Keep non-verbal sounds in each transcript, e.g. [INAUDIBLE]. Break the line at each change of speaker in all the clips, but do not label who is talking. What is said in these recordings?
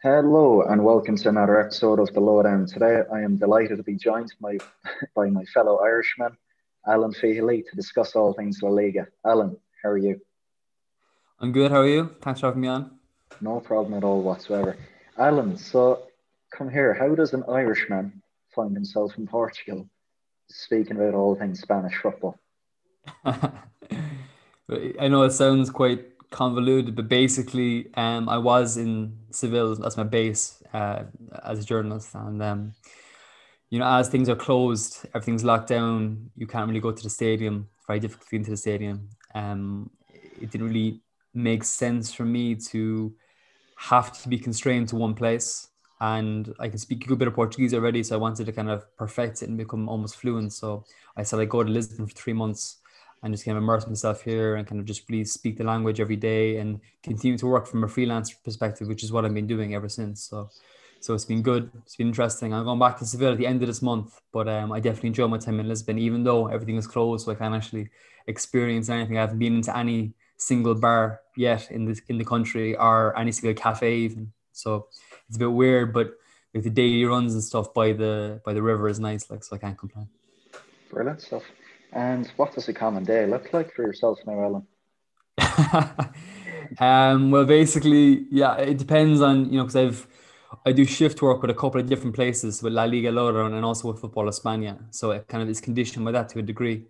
Hello and welcome to another episode of The Lowdown. Today I am delighted to be joined by, [LAUGHS] by my fellow Irishman, Alan Feehely, to discuss all things La Liga. Alan, how are you?
I'm good, how are you? Thanks for having me on.
No problem at all whatsoever. Alan, so come here. How does an Irishman find himself in Portugal speaking about all things Spanish football? [LAUGHS]
I know it sounds quite convoluted, but basically, um, I was in Seville. That's my base uh, as a journalist, and um, you know, as things are closed, everything's locked down. You can't really go to the stadium. It's very difficult to get into the stadium. Um, it didn't really make sense for me to have to be constrained to one place. And I can speak a good bit of Portuguese already, so I wanted to kind of perfect it and become almost fluent. So I said I go to Lisbon for three months and just kind of immerse myself here and kind of just really speak the language every day and continue to work from a freelance perspective, which is what I've been doing ever since. So, so it's been good. It's been interesting. I'm going back to Seville at the end of this month, but um, I definitely enjoy my time in Lisbon, even though everything is closed, so I can't actually experience anything. I haven't been into any single bar yet in the in the country or any single cafe even. So it's a bit weird, but the daily runs and stuff by the by the river is nice, like so I can't complain.
Brilliant stuff. And what does a common day look like for yourself now,
Alan? [LAUGHS] um, well, basically, yeah, it depends on you know because I've I do shift work with a couple of different places with La Liga Lowdown and also with Football España. So it kind of is conditioned by that to a degree.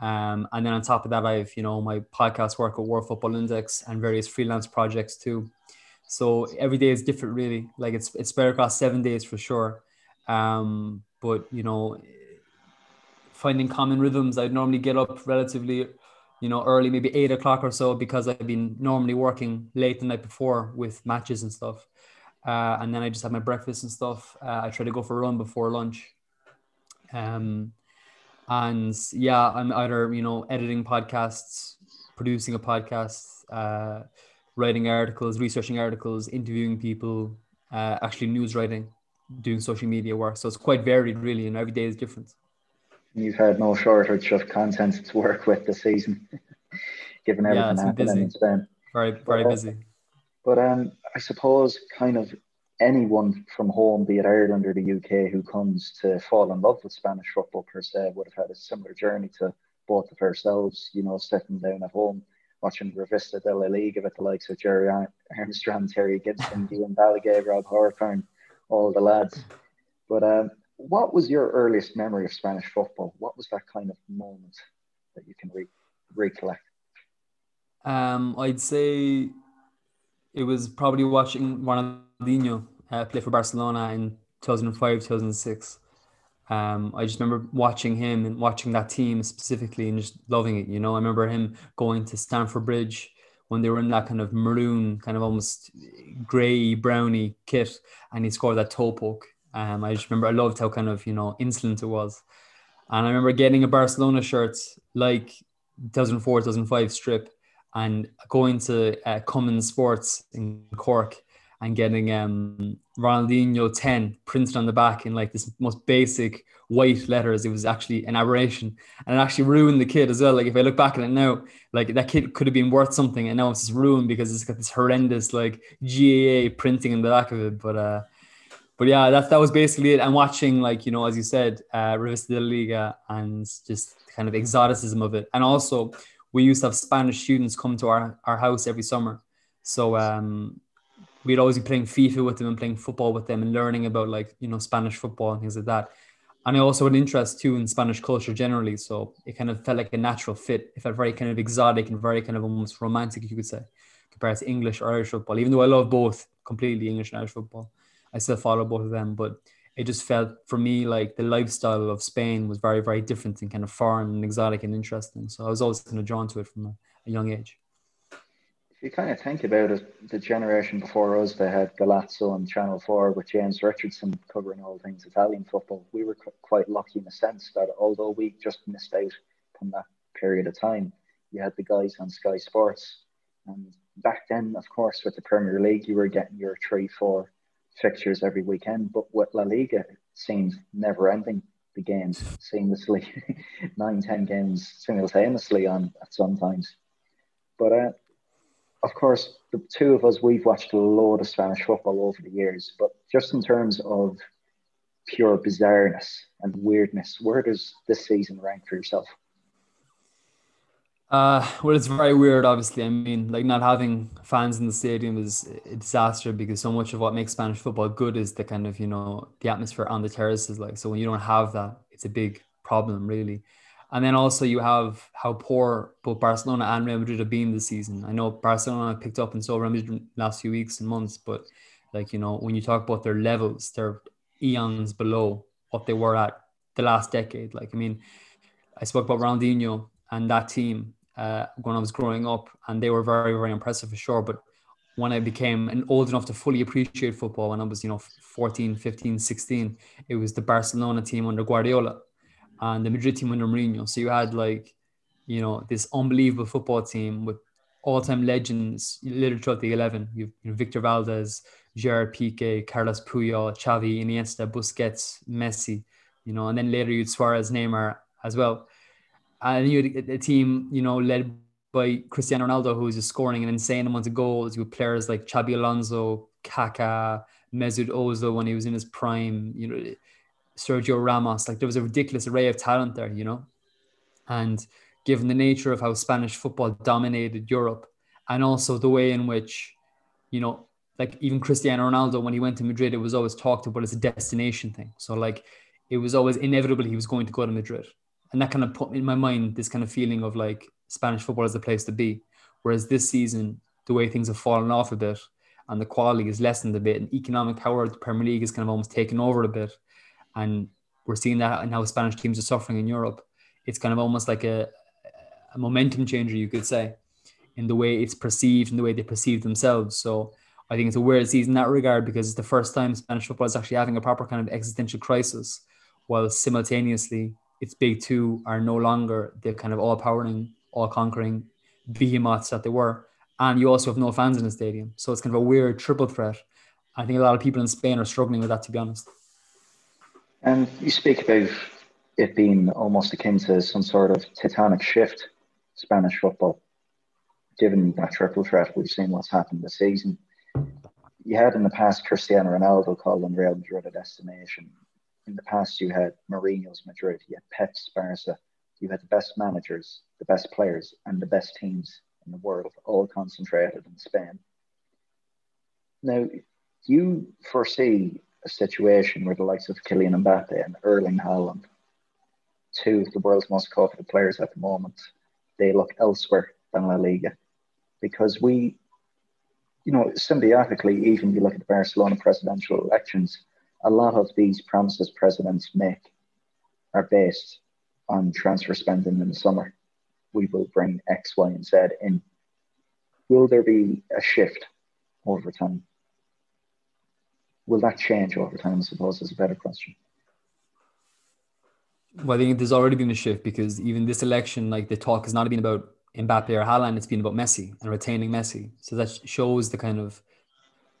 Um, and then on top of that, I've you know my podcast work at World Football Index and various freelance projects too. So every day is different, really. Like it's it's spread across seven days for sure. Um, but you know, finding common rhythms. I'd normally get up relatively, you know, early, maybe eight o'clock or so, because I've been normally working late the night before with matches and stuff. Uh, and then I just have my breakfast and stuff. Uh, I try to go for a run before lunch. Um, and yeah, I'm either you know editing podcasts, producing a podcast, uh, writing articles, researching articles, interviewing people, uh, actually news writing, doing social media work. So it's quite varied, really, and every day is different
you've had no shortage of content to work with this season, [LAUGHS] given everything yeah, happening busy. in Spain.
Very, very but, uh, busy.
But um, I suppose kind of anyone from home, be it Ireland or the UK, who comes to fall in love with Spanish football per se, would have had a similar journey to both of ourselves. You know, sitting down at home watching Revista de la Liga with the likes of Gerry Armstrong, Terry Gibson, [LAUGHS] Ewan Balaguer, Rob Hawthorne, all the lads. But um, what was your earliest memory of Spanish football? What was that kind of moment that you can re- recollect?
Um, I'd say it was probably watching Ronaldinho uh, play for Barcelona in 2005, 2006. Um, I just remember watching him and watching that team specifically and just loving it. You know, I remember him going to Stamford Bridge when they were in that kind of maroon, kind of almost grey, browny kit, and he scored that toe poke. Um, I just remember I loved how kind of you know insolent it was, and I remember getting a Barcelona shirt like 2004 2005 strip, and going to uh, Cummins Sports in Cork and getting um, Ronaldinho 10 printed on the back in like this most basic white letters. It was actually an aberration and it actually ruined the kid as well. Like if I look back at it now, like that kid could have been worth something and now it's just ruined because it's got this horrendous like GAA printing in the back of it. But uh, but yeah, that that was basically it. And watching, like you know, as you said, uh, Revista de la Liga and just kind of exoticism of it. And also, we used to have Spanish students come to our, our house every summer. So um, we'd always be playing FIFA with them and playing football with them and learning about like you know Spanish football and things like that. And I also had an interest too in Spanish culture generally. So it kind of felt like a natural fit. It felt very kind of exotic and very kind of almost romantic, you could say, compared to English or Irish football. Even though I love both completely English and Irish football. I still follow both of them, but it just felt for me like the lifestyle of Spain was very, very different and kind of foreign and exotic and interesting. So I was always kind of drawn to it from a, a young age.
If you kind of think about it, the generation before us, they had Golazo on Channel 4 with James Richardson covering all things Italian football. We were quite lucky in the sense that although we just missed out from that period of time, you had the guys on Sky Sports. And back then, of course, with the Premier League, you were getting your three, four fixtures every weekend. But with La Liga, it seems never ending. The games seamlessly, [LAUGHS] nine, ten games simultaneously on at sometimes. But uh, of course, the two of us, we've watched a load of Spanish football over the years, but just in terms of pure bizarreness and weirdness, where does this season rank for yourself?
Uh, well, it's very weird, obviously. I mean, like not having fans in the stadium is a disaster because so much of what makes Spanish football good is the kind of, you know, the atmosphere on the terraces. Like, so when you don't have that, it's a big problem, really. And then also you have how poor both Barcelona and Real Madrid have been this season. I know Barcelona picked up and so Real Madrid last few weeks and months, but like, you know, when you talk about their levels, they're eons below what they were at the last decade. Like, I mean, I spoke about Ronaldinho and that team uh, when I was growing up, and they were very, very impressive for sure. But when I became old enough to fully appreciate football, when I was, you know, 14, 15, 16, it was the Barcelona team under Guardiola and the Madrid team under Mourinho. So you had like, you know, this unbelievable football team with all-time legends literally throughout the 11. You've you know, Victor Valdés, Gerard Piqué, Carlos Puyol, Xavi, Iniesta, Busquets, Messi, you know, and then later you'd Suarez, Neymar as well and you had a team, you know, led by Cristiano Ronaldo, who was just scoring an insane amount of goals with players like Xabi Alonso, Kaká, Mesut Ozil when he was in his prime, you know, Sergio Ramos. Like there was a ridiculous array of talent there, you know. And given the nature of how Spanish football dominated Europe and also the way in which, you know, like even Cristiano Ronaldo, when he went to Madrid, it was always talked about as a destination thing. So like it was always inevitable he was going to go to Madrid and that kind of put in my mind this kind of feeling of like Spanish football is the place to be. Whereas this season, the way things have fallen off a bit and the quality is lessened a bit, and economic power of the Premier League is kind of almost taken over a bit, and we're seeing that and how Spanish teams are suffering in Europe. It's kind of almost like a, a momentum changer, you could say, in the way it's perceived and the way they perceive themselves. So I think it's a weird season in that regard because it's the first time Spanish football is actually having a proper kind of existential crisis, while simultaneously its big two are no longer the kind of all powering, all conquering behemoths that they were. And you also have no fans in the stadium. So it's kind of a weird triple threat. I think a lot of people in Spain are struggling with that, to be honest.
And you speak about it being almost akin to some sort of titanic shift, Spanish football. Given that triple threat, we've seen what's happened this season. You had in the past Cristiano Ronaldo calling Real Madrid a destination in the past, you had Mourinho's Madrid, you had Pep's Barca, you had the best managers, the best players, and the best teams in the world, all concentrated in Spain. Now, you foresee a situation where the likes of Kylian Mbappe and Erling Haaland, two of the world's most coveted players at the moment, they look elsewhere than La Liga? Because we, you know, symbiotically, even if you look at the Barcelona presidential elections, a lot of these promises presidents make are based on transfer spending in the summer. We will bring X, Y, and Z in. Will there be a shift over time? Will that change over time? I suppose is a better question.
Well, I think there's already been a shift because even this election, like the talk has not been about Mbappe or Haaland, it's been about Messi and retaining Messi. So that shows the kind of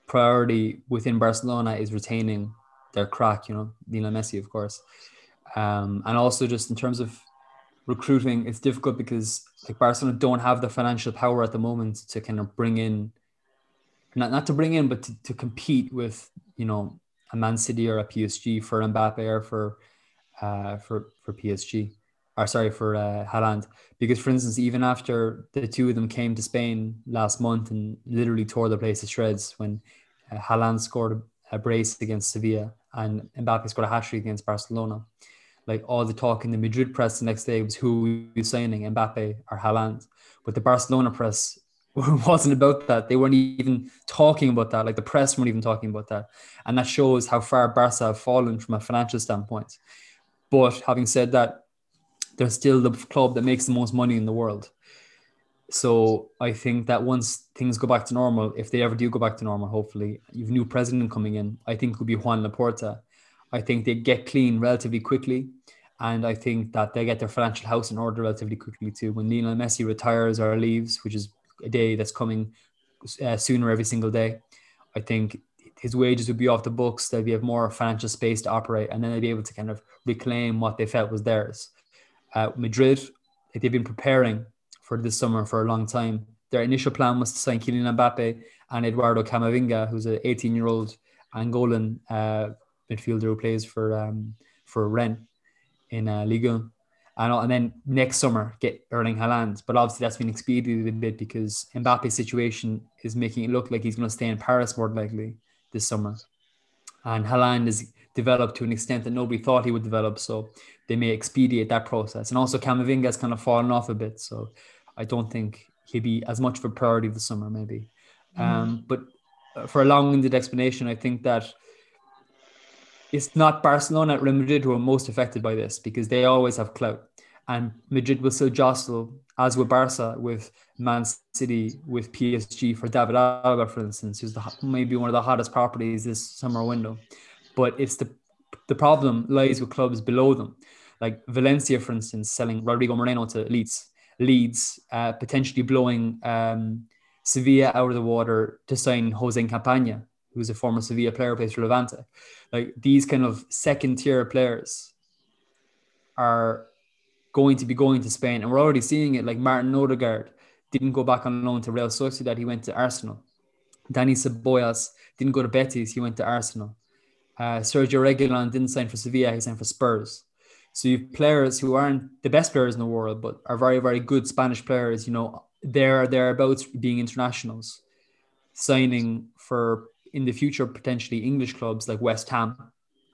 priority within Barcelona is retaining their crack, you know, Lionel Messi, of course. Um, and also just in terms of recruiting, it's difficult because like Barcelona don't have the financial power at the moment to kind of bring in, not, not to bring in, but to, to compete with, you know, a Man City or a PSG for Mbappe or for, uh, for, for PSG or sorry, for uh, Haaland. Because for instance, even after the two of them came to Spain last month and literally tore the place to shreds when uh, Haaland scored a brace against Sevilla and Mbappe scored a hat trick against Barcelona. Like all the talk in the Madrid press the next day was who was signing Mbappe or Haaland, but the Barcelona press [LAUGHS] wasn't about that. They weren't even talking about that. Like the press weren't even talking about that, and that shows how far Barca have fallen from a financial standpoint. But having said that, they're still the club that makes the most money in the world. So I think that once things go back to normal, if they ever do go back to normal, hopefully, you've new president coming in. I think it will be Juan Laporta. I think they get clean relatively quickly. And I think that they get their financial house in order relatively quickly too. When Lionel Messi retires or leaves, which is a day that's coming uh, sooner every single day, I think his wages would be off the books. They'd be have more financial space to operate, and then they'd be able to kind of reclaim what they felt was theirs. Uh, Madrid, they've been preparing for this summer for a long time their initial plan was to sign Kylian Mbappe and Eduardo Camavinga, who's an 18 year old Angolan uh, midfielder who plays for um, for Rennes in uh, Ligue 1. And, and then next summer get Erling Haaland. But obviously that's been expedited a bit because Mbappe's situation is making it look like he's going to stay in Paris more likely this summer. And Haaland is developed to an extent that nobody thought he would develop. So they may expedite that process. And also Camavinga has kind of fallen off a bit. So I don't think he'd be as much of a priority this summer, maybe. Mm. Um, but uh, for a long-winded explanation, I think that it's not Barcelona at Real Madrid who are most affected by this because they always have clout. And Madrid will still jostle, as with Barca, with Man City, with PSG for David Alaba, for instance, who's the, maybe one of the hottest properties this summer window. But it's the the problem lies with clubs below them, like Valencia, for instance, selling Rodrigo Moreno to Leeds, Leeds uh, potentially blowing um, Sevilla out of the water to sign Jose Campaña, who's a former Sevilla player, plays for Levante. Like these kind of second tier players are going to be going to Spain, and we're already seeing it. Like Martin Odegaard didn't go back on loan to Real Sociedad; he went to Arsenal. Dani Ceballos didn't go to Betis; he went to Arsenal. Uh, Sergio Reguilon didn't sign for Sevilla; he signed for Spurs. So you have players who aren't the best players in the world, but are very, very good Spanish players. You know, they're thereabouts being internationals, signing for in the future potentially English clubs like West Ham,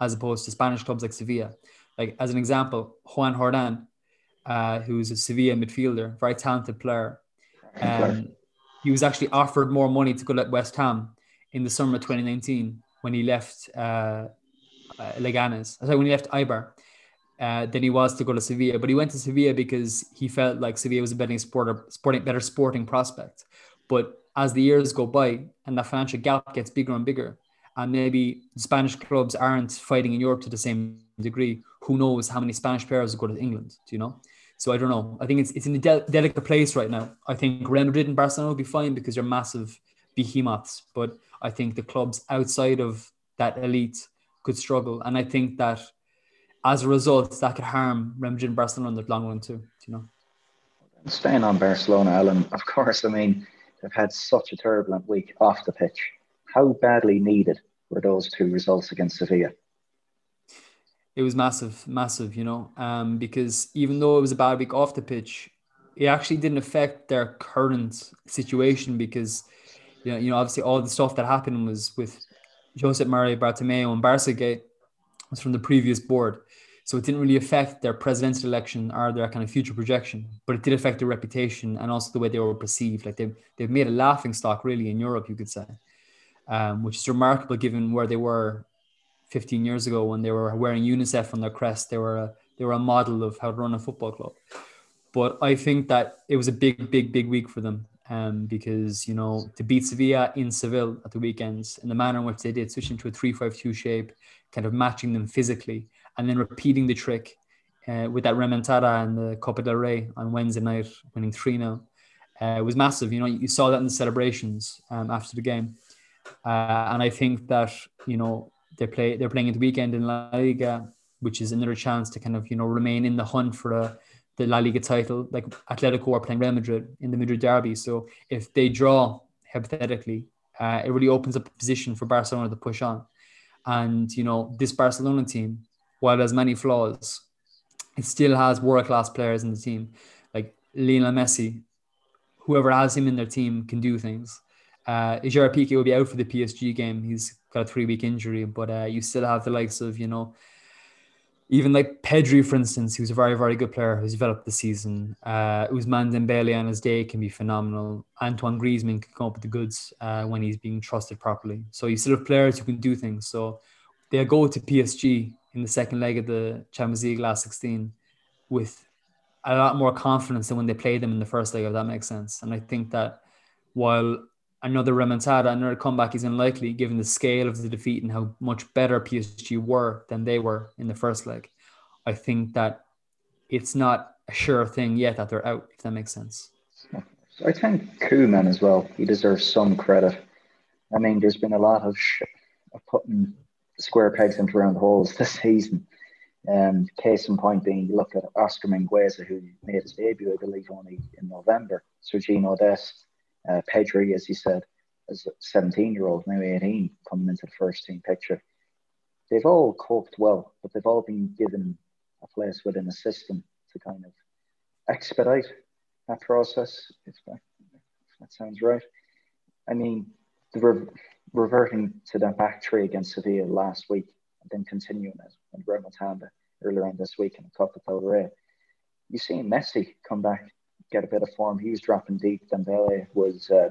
as opposed to Spanish clubs like Sevilla. Like as an example, Juan Jordan, uh, who's a Sevilla midfielder, very talented player. Um, he was actually offered more money to go at West Ham in the summer of 2019 when he left uh, uh, Leganes. Sorry, when he left Eibar. Uh, than he was to go to Sevilla. But he went to Sevilla because he felt like Sevilla was a better sporter, sporting, better sporting prospect. But as the years go by and that financial gap gets bigger and bigger, and maybe Spanish clubs aren't fighting in Europe to the same degree, who knows how many Spanish players will go to England? Do you know? So I don't know. I think it's it's in a de- delicate place right now. I think Real Madrid and Barcelona will be fine because they're massive behemoths, but I think the clubs outside of that elite could struggle, and I think that as a result, that could harm Real and Barcelona in the long run too. You know.
Staying on Barcelona, Alan. Of course, I mean they've had such a turbulent week off the pitch. How badly needed were those two results against Sevilla?
It was massive, massive. You know, um, because even though it was a bad week off the pitch, it actually didn't affect their current situation because you know, you know, obviously all the stuff that happened was with Josep Maria Bartomeu and Barca Gate was from the previous board. So it didn't really affect their presidential election or their kind of future projection, but it did affect their reputation and also the way they were perceived. Like they've, they've made a laughing stock really in Europe, you could say, um, which is remarkable given where they were 15 years ago when they were wearing UNICEF on their crest. They were a, they were a model of how to run a football club. But I think that it was a big, big, big week for them um, because, you know, to beat Sevilla in Seville at the weekends in the manner in which they did, switching to a 3 5 2 shape, kind of matching them physically and then repeating the trick uh, with that remontada and the Copa del Rey on Wednesday night, winning 3 0. Uh, was massive. You know, you saw that in the celebrations um, after the game. Uh, and I think that, you know, they play, they're playing at the weekend in La Liga, which is another chance to kind of, you know, remain in the hunt for a, the La Liga title. Like Atletico are playing Real Madrid in the Madrid derby. So if they draw, hypothetically, uh, it really opens up a position for Barcelona to push on. And, you know, this Barcelona team, while there's many flaws, it still has world class players in the team. Like Lionel Messi, whoever has him in their team can do things. Uh, Gerard Piqué will be out for the PSG game. He's got a three week injury, but uh, you still have the likes of, you know, even like Pedri, for instance, who's a very, very good player who's developed the season. Uh, Ousmane Dembele on his day can be phenomenal. Antoine Griezmann can come up with the goods uh, when he's being trusted properly. So you still have players who can do things. So they'll go to PSG in the second leg of the Champions League last 16 with a lot more confidence than when they played them in the first leg, if that makes sense. And I think that while another remontada, another comeback is unlikely given the scale of the defeat and how much better PSG were than they were in the first leg. I think that it's not a sure thing yet that they're out, if that makes sense.
I think Koeman as well. He deserves some credit. I mean, there's been a lot of, sh- of putting square pegs into round holes this [LAUGHS] season. Um, case in point being, you look at Oscar Mingueza, who made his debut, I believe, only in November. Sergiño Dest, Uh, Pedri, as you said, as a 17 year old, now 18, coming into the first team picture. They've all coped well, but they've all been given a place within a system to kind of expedite that process, if that, if that sounds right. I mean, the reverting to that back three against Sevilla last week, and then continuing it and Remontada earlier on this week in the Copa del Rey. You've seen Messi come back, get a bit of form. He was dropping deep. Dembele was uh,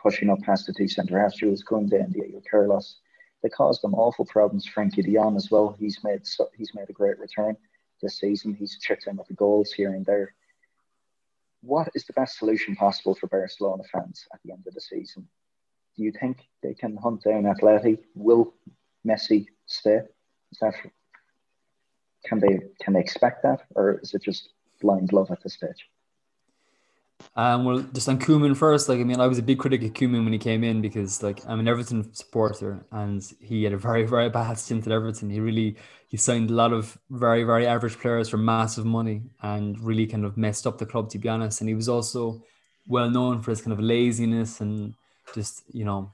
pushing up past the two centre halves. Jules Koundé and Diego Carlos. They caused them awful problems. Frenkie de Jong as well. He's made so, he's made a great return this season. He's chipped in with the goals here and there. What is the best solution possible for Barcelona fans at the end of the season? Do you think they can hunt down Atleti? Will Messi stay? Is that can they can they expect that, or is it just blind love at this stage?
Um, well, just on Koeman first, like I mean, I was a big critic of Koeman when he came in because, like, I'm an Everton supporter, and he had a very, very bad stint at Everton. He really he signed a lot of very, very average players for massive money, and really kind of messed up the club, to be honest. And he was also well known for his kind of laziness and just you know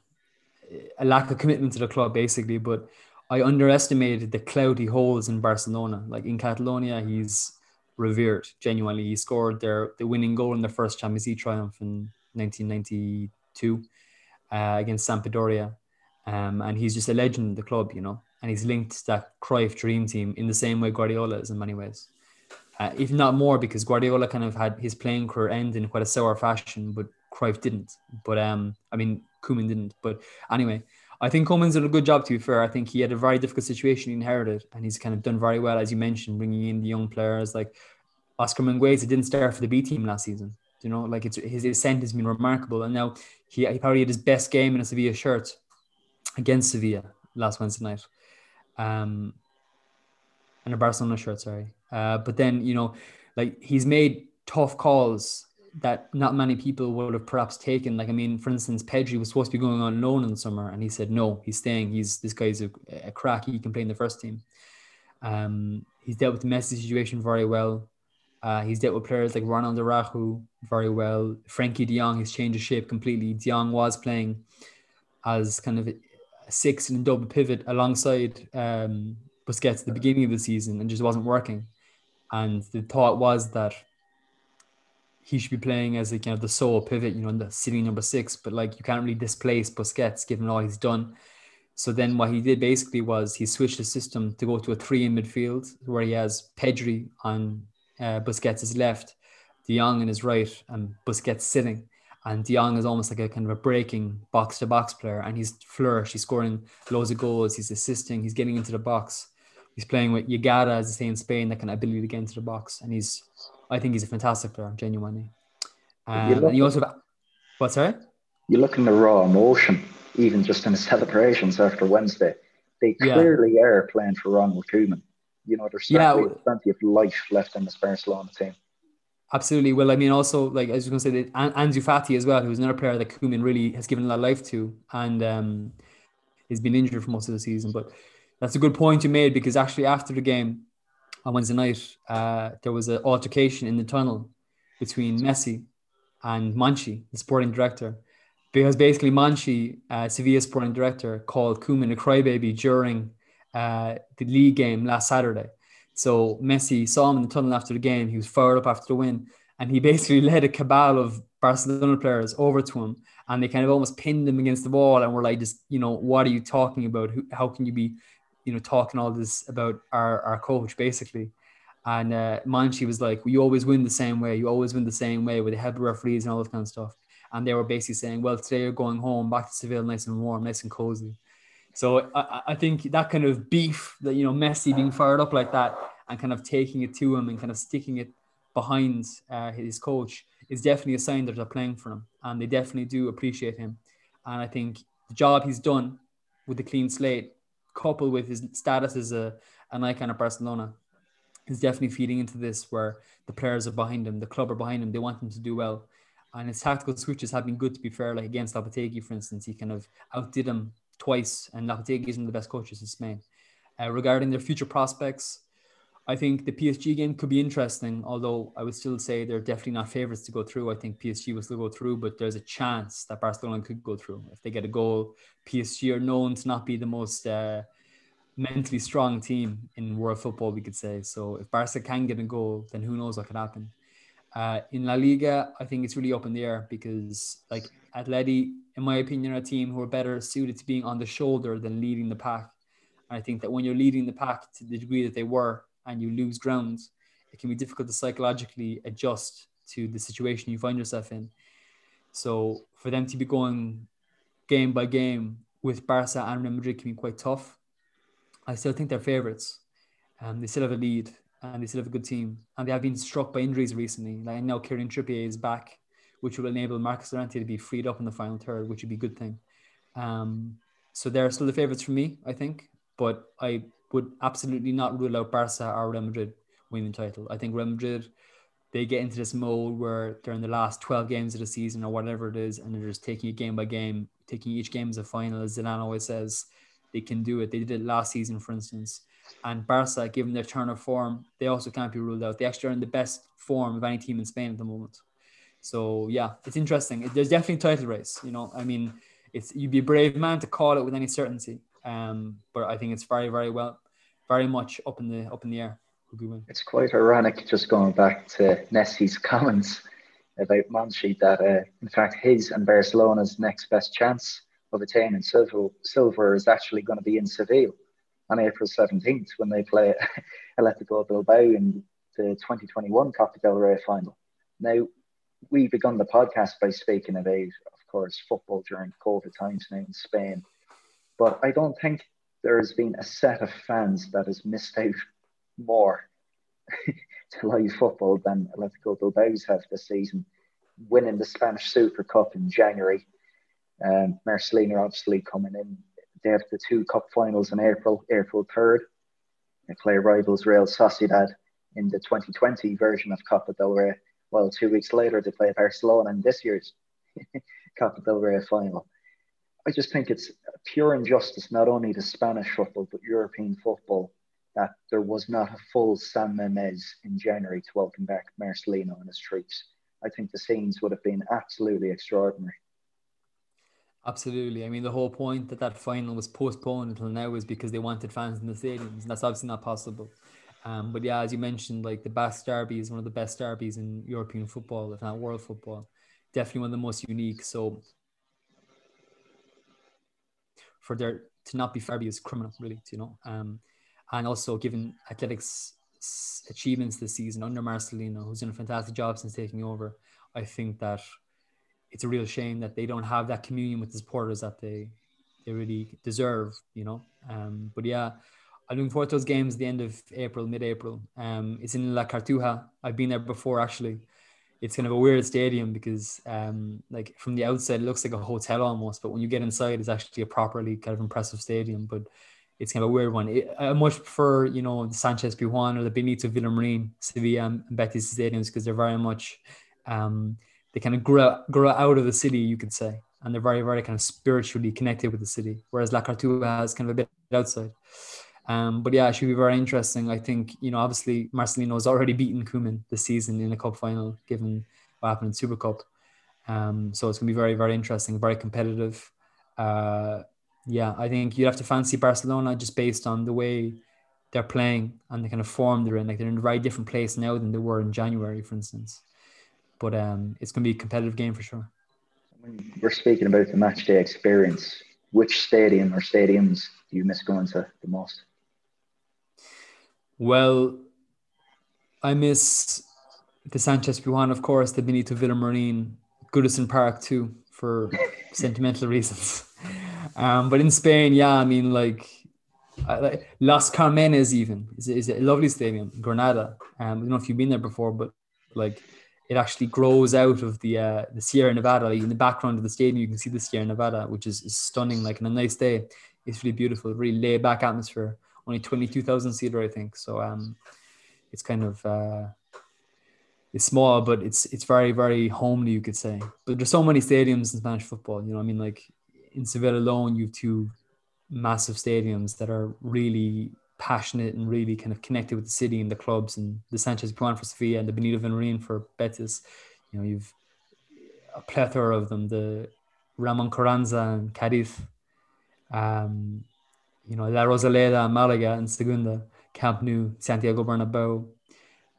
a lack of commitment to the club, basically. But I underestimated the clout he holds in Barcelona. Like in Catalonia, he's revered genuinely. He scored their the winning goal in their first Champions League triumph in 1992 uh, against Sampdoria, um, and he's just a legend in the club, you know. And he's linked to that Cruyff dream team in the same way Guardiola is in many ways, uh, if not more, because Guardiola kind of had his playing career end in quite a sour fashion, but Cruyff didn't. But um, I mean, Koeman didn't. But anyway, I think Koeman's did a good job. To be fair, I think he had a very difficult situation he inherited, and he's kind of done very well, as you mentioned, bringing in the young players like Oscar Mingueza didn't start for the B team last season. You know, like it's his ascent has been remarkable, and now he, he probably had his best game in a Sevilla shirt against Sevilla last Wednesday night, um, and a Barcelona shirt. Sorry, uh, but then you know, like he's made tough calls that not many people would have perhaps taken. Like, I mean, for instance, Pedri was supposed to be going on loan in the summer, and he said no, he's staying. He's this guy's a, a crack. He can play in the first team. Um, he's dealt with the Messi situation very well. Uh, he's dealt with players like Ronald Araujo very well. Frenkie De Jong has changed his shape completely. De Jong was playing as kind of a six and double pivot alongside um, Busquets at the beginning of the season and just wasn't working. And the thought was that he should be playing as a kind of the sole pivot, you know, in the sitting number six. But like you can't really displace Busquets given all he's done. So then what he did basically was he switched the system to go to a three in midfield where he has Pedri on uh, Busquets' left, De Jong in his right, and Busquets sitting. And De Jong is almost like a kind of a breaking box to box player, and he's flourished. He's scoring loads of goals. He's assisting. He's getting into the box. He's playing with Jugada, as they say in Spain, that kind of ability to get into the box, and he's I think he's a fantastic player, genuinely. Um, and you also, what's that?
You look in the raw emotion, even just in the celebrations after Wednesday. They clearly yeah. are playing for Ronald Koeman. You know, there's yeah, plenty of life left in this Barcelona team.
Absolutely. Well, I mean, also like I was going to say, that Ansu Fati as well, who's another player that Koeman really has given a lot of life to, and um, he's been injured for most of the season. But that's a good point you made because actually after the game, on Wednesday night, uh, there was an altercation in the tunnel between Messi and Monchi, the sporting director, because basically Monchi, uh, Sevilla sporting director, called Koeman a crybaby during uh, the league game last Saturday. So Messi saw him in the tunnel after the game. He was fired up after the win, and he basically [LAUGHS] led a cabal of Barcelona players over to him, and they kind of almost pinned him against the wall and were like, "Just you know, what are you talking about? how can you be you know, talking all this about our, our coach basically. And uh, Monchi was like, "You always win the same way. You always win the same way with the head referees and all that kind of stuff. And they were basically saying, well, today you're going home back to Seville, nice and warm, nice and cozy. So I, I think that kind of beef that, you know, Messi being fired up like that and kind of taking it to him and kind of sticking it behind uh, his coach is definitely a sign that they're playing for him. And they definitely do appreciate him. And I think the job he's done with the clean slate coupled with his status as a an icon of Barcelona, is definitely feeding into this where the players are behind him, the club are behind him, they want him to do well. And his tactical switches have been good to be fair, like against Lopetegui, for instance, he kind of outdid him twice, and Lopetegui is one of the best coaches in Spain. Uh, regarding their future prospects, I think the PSG game could be interesting, although I would still say they're definitely not favourites to go through. I think PSG will still go through, but there's a chance that Barcelona could go through if they get a goal. PSG are known to not be the most uh, mentally strong team in world football, we could say. So if Barca can get a goal, then who knows what could happen. Uh, in La Liga, I think it's really up in the air because, like Atleti, in my opinion, are a team who are better suited to being on the shoulder than leading the pack. And I think that when you're leading the pack to the degree that they were, and you lose ground, it can be difficult to psychologically adjust to the situation you find yourself in. So for them to be going game by game with Barca and Real Madrid can be quite tough. I still think they're favourites. Um, they still have a lead and they still have a good team. And they have been struck by injuries recently. Like now Kieran Trippier is back, which will enable Marcos Llorente to be freed up in the final third, which would be a good thing. Um, so they're still the favourites for me, I think. But I would absolutely not rule out Barca or Real Madrid winning the title. I think Real Madrid, they get into this mode where they're in the last 12 games of the season or whatever it is, and they're just taking it game by game, taking each game as a final, as Zidane always says. They can do it. They did it last season, for instance. And Barca, given their turn of form, they also can't be ruled out. They actually are in the best form of any team in Spain at the moment. So yeah, it's interesting. There's definitely a title race. You know, I mean, it's you'd be a brave man to call it with any certainty. Um, but I think it's very, very well, very much up in the up in the air.
It's quite ironic, just going back to Messi's [LAUGHS] comments about Monchi, that uh, in fact his and Barcelona's next best chance of attaining silver, silver is actually going to be in Seville on April 17th when they play [LAUGHS] Atletico Bilbao in the 2021 Copa del Rey final. Now, we begun the podcast by speaking about, of course, football during COVID times now in Spain but I don't think there has been a set of fans that has missed out more [LAUGHS] to live football than Atletico Bilbao's have this season, winning the Spanish Super Cup in January. Um, Marcelino obviously coming in. They have the two cup finals in April, April 3rd. They play rivals Real Sociedad in the 2020 version of Copa del Rey. Well, two weeks later, they play Barcelona in this year's [LAUGHS] Copa del Rey final. I just think it's pure injustice, not only to Spanish football, but European football, that there was not a full San Mamés in January to welcome back Marcelino and his troops. I think the scenes would have been absolutely extraordinary.
Absolutely. I mean, the whole point that that final was postponed until now is because they wanted fans in the stadiums, and that's obviously not possible. Um, but yeah, as you mentioned, like the Basque Derby is one of the best derbies in European football, if not world football. Definitely one of the most unique. So for there to not be Fairby is criminal, really, you know. Um, and also given Athletics achievements this season under Marcelino, who's done a fantastic job since taking over, I think that it's a real shame that they don't have that communion with the supporters that they they really deserve, you know. Um, but yeah, I'm looking forward to those games the end of April, mid-April. Um, it's in La Cartuja. I've been there before actually it's kind of a weird stadium because um like from the outside it looks like a hotel almost but when you get inside it's actually a properly kind of impressive stadium but it's kind of a weird one. It, I much prefer you know the Sanchez Pizjuan or the Benito Villamarin Sevilla and Betis stadiums because they're very much um they kind of grow grow out of the city you could say and they're very very kind of spiritually connected with the city whereas La Cartuja has kind of a bit outside um, but yeah, it should be very interesting. I think, you know, obviously Marcelino has already beaten Koeman this season in a cup final, given what happened in Super Cup. Um, so it's going to be very, very interesting, very competitive. Uh, yeah, I think you'd have to fancy Barcelona just based on the way they're playing and the kind of form they're in. Like they're in a very different place now than they were in January, for instance. But um, it's going to be a competitive game for sure.
We're speaking about the match day experience. Which stadium or stadiums do you miss going to the most?
Well, I miss the Sanchez Pizjuan, of course, the Benito Villamarin, Goodison Park too, for [LAUGHS] sentimental reasons. Um, but in Spain, yeah, I mean, like, I, like Las Carmenes even is, is a lovely stadium, Granada. Um, I don't know if you've been there before, but like it actually grows out of the uh, the Sierra Nevada. Like in the background of the stadium, you can see the Sierra Nevada, which is, is stunning. Like on a nice day, it's really beautiful, really laid back atmosphere only 22,000 seater, I think. So um, it's kind of uh, it's small, but it's it's very very homely, you could say. But there's so many stadiums in Spanish football. You know, I mean, like in Seville alone, you have two massive stadiums that are really passionate and really kind of connected with the city and the clubs and the Sanchez Pizjuan for Sevilla and the Benito Villamarin for Betis. You know, you've a plethora of them. The Ramon Carranza and Cadiz, um, you know, La Rosaleda, Malaga and Segunda, Camp Nou, Santiago Bernabeu.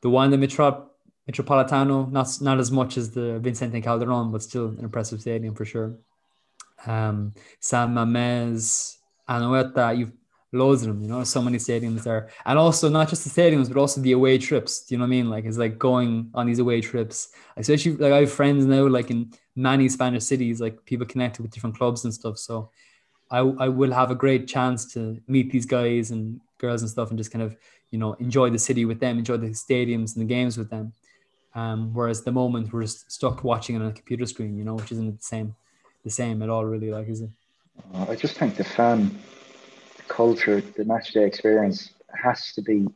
The one, the Metro, Metropolitano, not not as much as the Vicente Calderon, but still an impressive stadium for sure. Um, San Mamés, Anoeta, you've loads of them, you know, so many stadiums there. And also not just the stadiums, but also the away trips. Do you know what I mean? Like it's like going on these away trips. Especially like I have friends now, like in many Spanish cities, like people connected with different clubs and stuff. So I I will have a great chance to meet these guys and girls and stuff and just kind of, you know, enjoy the city with them, enjoy the stadiums and the games with them. Um, whereas the moment we're just stuck watching it on a computer screen, you know, which isn't the same, the same at all, really. Like, is it?
I just think the fan culture, the match day experience has to be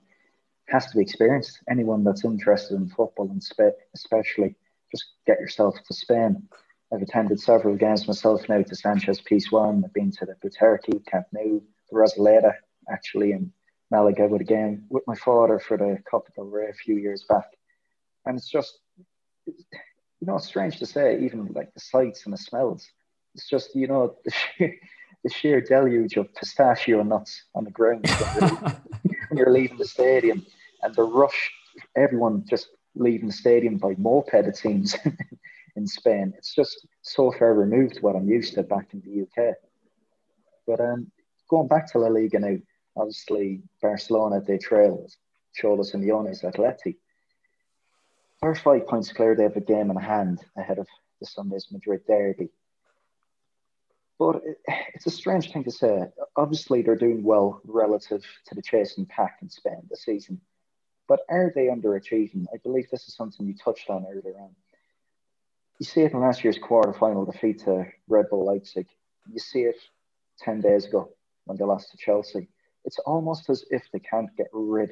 has to be experienced. Anyone that's interested in football and spe- especially, just get yourself to Spain. I've attended several games myself now to Sanchez Pizjuan. I've been to the Butarque, Camp Nou, the Rosaleda, actually in Malaga with a game with my father for the Copa del Rey a few years back and it's just you know it's strange to say even like the sights and the smells it's just you know the [LAUGHS] sheer, the sheer deluge of pistachio nuts on the ground when you're, [LAUGHS] when you're leaving the stadium and the rush everyone just leaving the stadium by moped it seems [LAUGHS] in Spain it's just so far removed what I'm used to back in the UK but um going back to La Liga now obviously Barcelona they trail Cholo Simeone's Atleti they're five points clear. They have a game in hand ahead of the Sunday's Madrid derby. But it's a strange thing to say. Obviously, they're doing well relative to the chasing pack in Spain this season. But are they underachieving? I believe this is something you touched on earlier on. You see it in last year's quarter-final defeat to Red Bull Leipzig. You see it 10 days ago when they lost to Chelsea. It's almost as if they can't get rid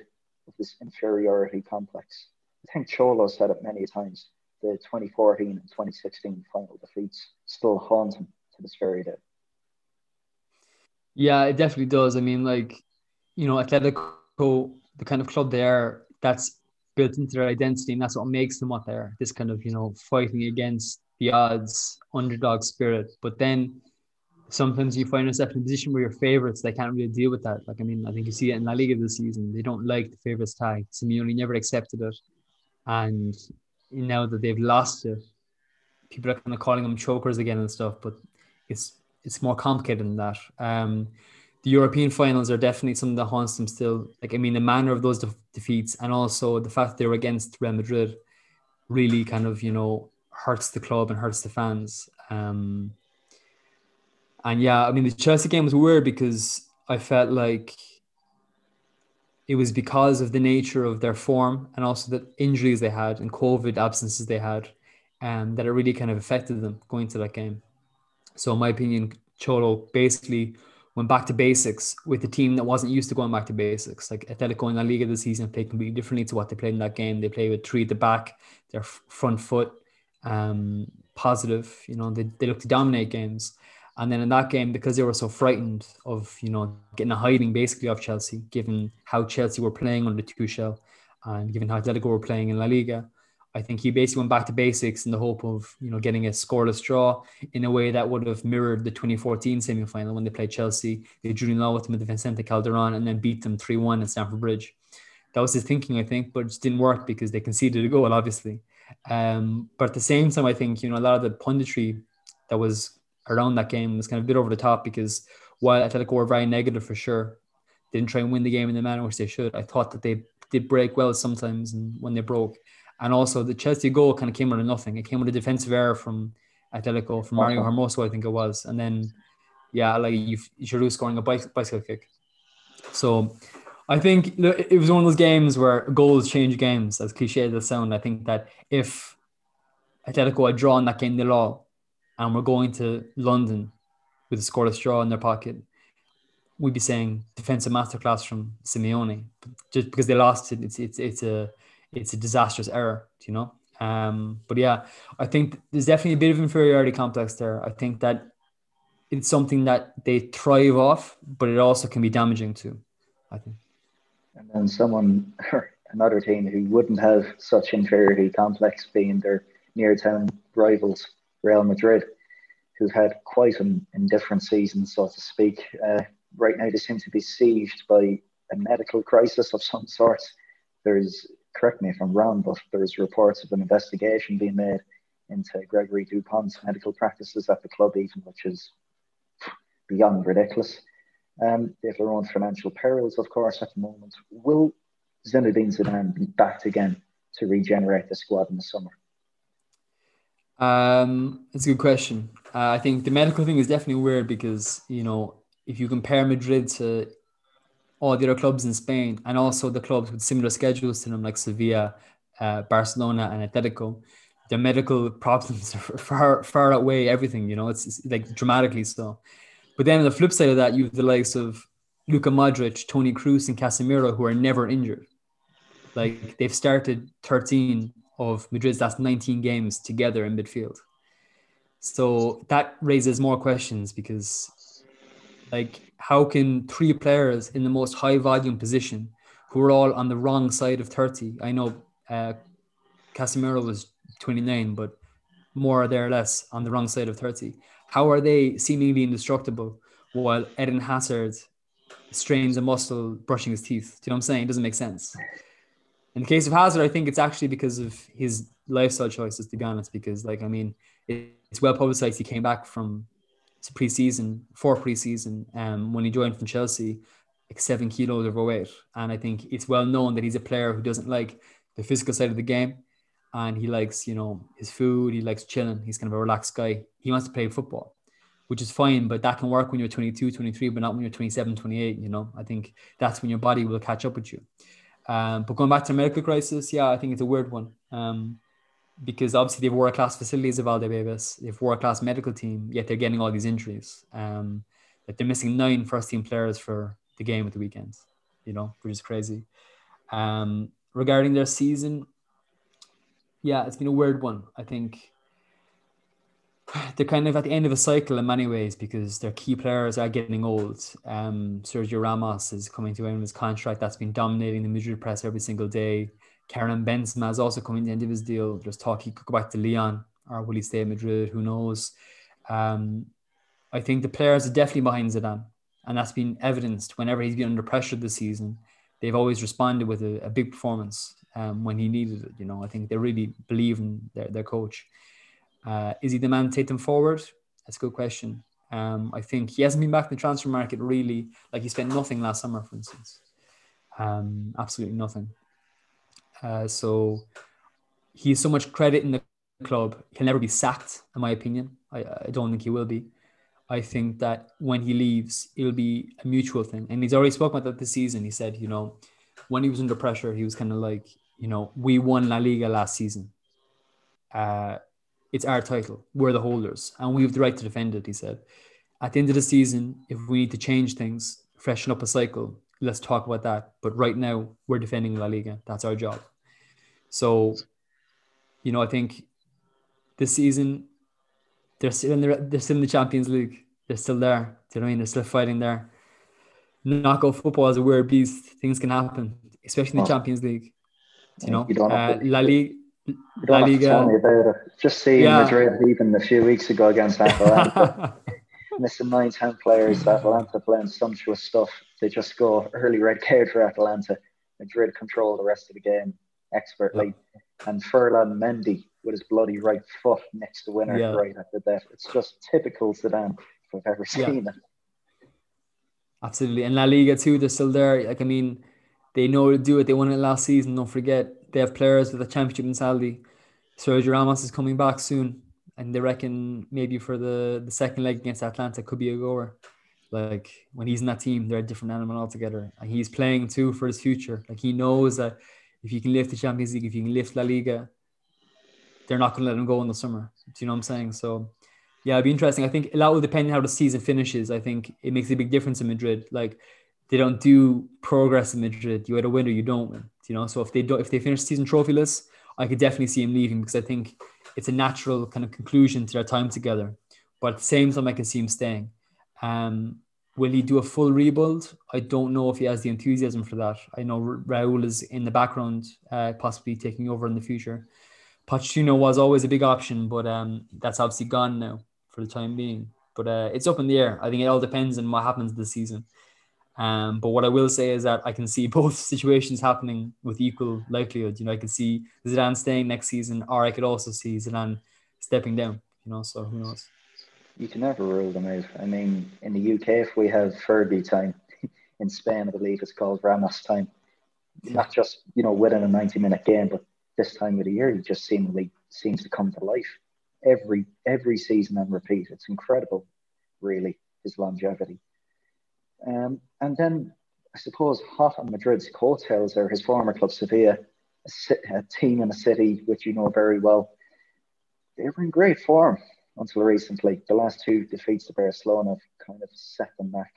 of this inferiority complex. I think Cholo said it many times. The 2014 and 2016 final defeats still haunt him to this very day.
Yeah, it definitely does. I mean, like, you know, Atletico, the kind of club they are, that's built into their identity, and that's what makes them what they are. This kind of, you know, fighting against the odds, underdog spirit. But then sometimes you find yourself in a position where your favorites they can't really deal with that. Like I mean, I think you see it in La Liga this season. They don't like the favorites tag. Simeone never accepted it. And now that they've lost it, people are kind of calling them chokers again and stuff. But it's it's more complicated than that. Um, the European finals are definitely something that haunts them still. Like I mean, the manner of those de- defeats, and also the fact they were against Real Madrid, really kind of you know hurts the club and hurts the fans. Um, and yeah, I mean, the Chelsea game was weird because I felt like it was because of the nature of their form and also the injuries they had and COVID absences they had, um, that it really kind of affected them going to that game. So, in my opinion, Cholo basically went back to basics with a team that wasn't used to going back to basics. Like Atletico in La Liga this season played completely differently to what they played in that game. They play with three at the back, their front foot, um, positive. You know, they, they look to dominate games. And then in that game, because they were so frightened of, you know, getting a hiding basically of Chelsea, given how Chelsea were playing under Tuchel and given how Atletico were playing in La Liga, I think he basically went back to basics in the hope of, you know, getting a scoreless draw in a way that would have mirrored the 2014 semi-final when they played Chelsea. They drew in law with them at the Vicente Calderon and then beat them 3-1 at Stamford Bridge. That was his thinking, I think, but it just didn't work because they conceded a goal, obviously. Um, but at the same time, I think, you know, a lot of the punditry that was around that game was kind of a bit over the top because while Atletico were very negative for sure, didn't try and win the game in the manner which they should. I thought that they did break well sometimes and when they broke. And also the Chelsea goal kind of came out of nothing. It came with a defensive error from Atletico, from Mario Hermoso, I think it was. And then, yeah, like you, Giroud scoring a bicycle kick. So I think it was one of those games where goals change games, as cliche as it sound. I think that if Atletico had drawn that game the law, and we're going to London with a scoreless draw in their pocket, we'd be saying defensive masterclass from Simeone. Just because they lost it, it's it's it's a it's a disastrous error, you know. Um, but yeah, I think there's definitely a bit of inferiority complex there. I think that it's something that they thrive off, but it also can be damaging too. I think.
And then someone, [LAUGHS] another team who wouldn't have such inferiority complex being their near town rivals, Real Madrid, who've had quite an indifferent season, so to speak. Uh, right now, they seem to be sieged by a medical crisis of some sort. There's, correct me if I'm wrong, but there's reports of an investigation being made into Gregory Dupont's medical practices at the club, even, which is beyond ridiculous. Um, they have their own financial perils, of course, at the moment. Will Zinedine Zidane be backed again to regenerate the squad in the summer?
Um, it's a good question. Uh, I think the medical thing is definitely weird because you know if you compare Madrid to all the other clubs in Spain and also the clubs with similar schedules to them like Sevilla, uh, Barcelona, and Atletico, their medical [LAUGHS] problems [LAUGHS] far far outweigh everything. You know, it's, it's like dramatically so. But then on the flip side of that, you have the likes of Luka Modric, Toni Kroos, and Casemiro who are never injured. Like they've started 13 of Madrid's last 19 games together in midfield. So that raises more questions because, like, how can three players in the most high volume position who are all on the wrong side of 30? I know uh, Casemiro was 29, but more or there or less on the wrong side of 30. How are they seemingly indestructible while Eden Hazard strains a muscle brushing his teeth? Do you know what I'm saying? It doesn't make sense. In the case of Hazard, I think it's actually because of his lifestyle choices, to be honest, because, like, I mean, it's well publicized he came back from preseason, for preseason, um, when he joined from Chelsea, like seven kilos overweight. And I think it's well known that he's a player who doesn't like the physical side of the game and he likes, you know, his food, he likes chilling. He's kind of a relaxed guy. He wants to play football, which is fine, but that can work when you're 22, 23, but not when you're 27, 28, you know. I think that's when your body will catch up with you. Um, but going back to the medical crisis, yeah, I think it's a weird one. Um, because obviously they've world class facilities of Valdebebas, they've world class medical team, yet they're getting all these injuries. Um, like they're missing nine first team players for the game at the weekends, you know, which is crazy. Um, regarding their season, yeah, it's been a weird one. I think they're kind of at the end of a cycle in many ways because their key players are getting old. Um, Sergio Ramos is coming to end of his contract. That's been dominating the Madrid press every single day. Karim Benzema is also coming to the end of his deal. There's talk he could go back to Lyon or will he stay at Madrid? Who knows? Um, I think the players are definitely behind Zidane, and that's been evidenced whenever he's been under pressure this season. They've always responded with a, a big performance um, when he needed it. You know, I think they really believe in their, their coach. Uh, is he the man to take them forward? That's a good question. Um, I think he hasn't been back in the transfer market really. Like he spent nothing last summer, for instance. Um, absolutely nothing. Uh, so he has so much credit in the club. He'll never be sacked, in my opinion. I, I don't think he will be. I think that when he leaves, it'll be a mutual thing. And he's already spoken about that this season. He said, you know, when he was under pressure, he was kind of like, you know, we won La Liga last season. Uh, it's our title. We're the holders, and we have the right to defend it. He said. At the end of the season, if we need to change things, freshen up a cycle, let's talk about that. But right now, we're defending La Liga. That's our job. So, you know, I think this season they're still in the they're still in the Champions League. They're still there. Do you know what I mean? They're still fighting there. Knockout football is a weird beast. Things can happen, especially in the. Champions League. You know, you uh, La Liga.
La Liga. Tell me about it. Just seeing yeah. Madrid even a few weeks ago against [LAUGHS] Atalanta, missing nine, ten players. Atalanta playing sumptuous stuff. They just go early red card for Atalanta. Madrid control the rest of the game expertly. Yeah. And Ferland Mendy with his bloody right foot next to winner yeah. right after that. It's just typical Zidane if I've ever seen it.
Absolutely. And La Liga too, they're still there. Like I mean, they know to do it. They won it last season. Don't forget, they have players with a championship mentality. Sergio Ramos is coming back soon, and they reckon maybe for the the second leg against Atalanta could be a goer. Like when he's in that team, they're a different animal altogether, and he's playing too for his future. Like he knows that if you can lift the Champions League, if you can lift La Liga, they're not going to let him go in the summer. Do you know what I'm saying? So yeah, it'd be interesting. I think a lot will depend on how the season finishes. I think it makes a big difference in Madrid. Like they don't do progress in Madrid. You either win or you don't win. You know, so if they don't, if they finish season trophyless, I could definitely see him leaving because I think it's a natural kind of conclusion to their time together. But at the same time, I can see him staying. Um, Will he do a full rebuild? I don't know if he has the enthusiasm for that. I know Raul is in the background, uh, possibly taking over in the future. Pochettino was always a big option, but um, that's obviously gone now for the time being. But uh, it's up in the air. I think it all depends on what happens this season. Um, but what I will say is that I can see [LAUGHS] both situations happening with equal likelihood. You know, I could see Zidane staying next season, or I could also see Zidane stepping down. You know, so who knows?
You can never rule them out. I mean, in the UK, if we have Fergie time, [LAUGHS] in Spain, I believe it's called Ramos time. Yeah. Not just you know within a ninety-minute game, but this time of the year, he just seemingly seems to come to life every every season and repeat. It's incredible, really, his longevity. Um, and then I suppose hot on Madrid's coattails are his former club Sevilla, a, a team in a city which you know very well. They were in great form until recently. The last two defeats to Barcelona have kind of set them back.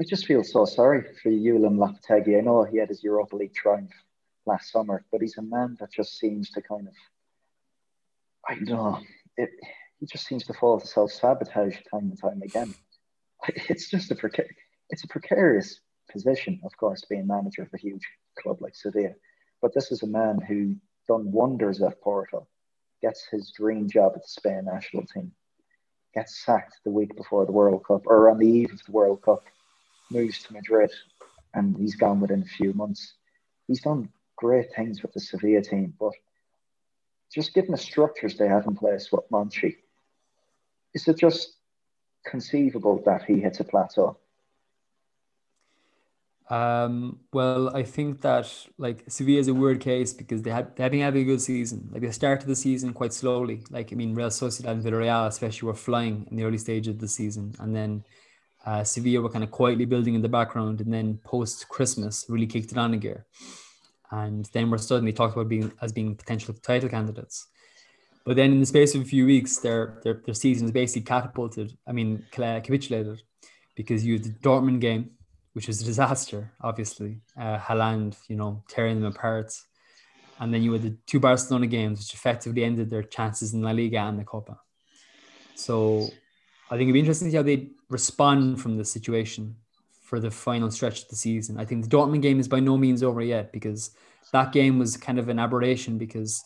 I just feel so sorry for Julen Lopetegui. I know he had his Europa League triumph last summer, but he's a man that just seems to kind of, I don't know, it, he just seems to fall to self sabotage time and time again. [LAUGHS] It's just a precar- it's a precarious position, of course, being manager of a huge club like Sevilla. But this is a man who done wonders at Porto, gets his dream job at the Spain national team, gets sacked the week before the World Cup or on the eve of the World Cup, moves to Madrid, and he's gone within a few months. He's done great things with the Sevilla team, but just given the structures they have in place with Monchi, is it just conceivable that he hits a plateau?
Um, well, I think that like Sevilla is a weird case because they had they've been having a good season. Like they started the season quite slowly. Like I mean, Real Sociedad and Villarreal especially were flying in the early stage of the season, and then uh, Sevilla were kind of quietly building in the background, and then post Christmas really kicked it on a gear, and then we're suddenly talked about being as being potential title candidates. But then in the space of a few weeks, their their, their season is basically catapulted. I mean, capitulated because you had the Dortmund game which was a disaster, obviously. Uh, Haaland, you know, tearing them apart. And then you had the two Barcelona games, which effectively ended their chances in La Liga and the Copa. So I think it'd be interesting to see how they respond from the situation for the final stretch of the season. I think the Dortmund game is by no means over yet because that game was kind of an aberration because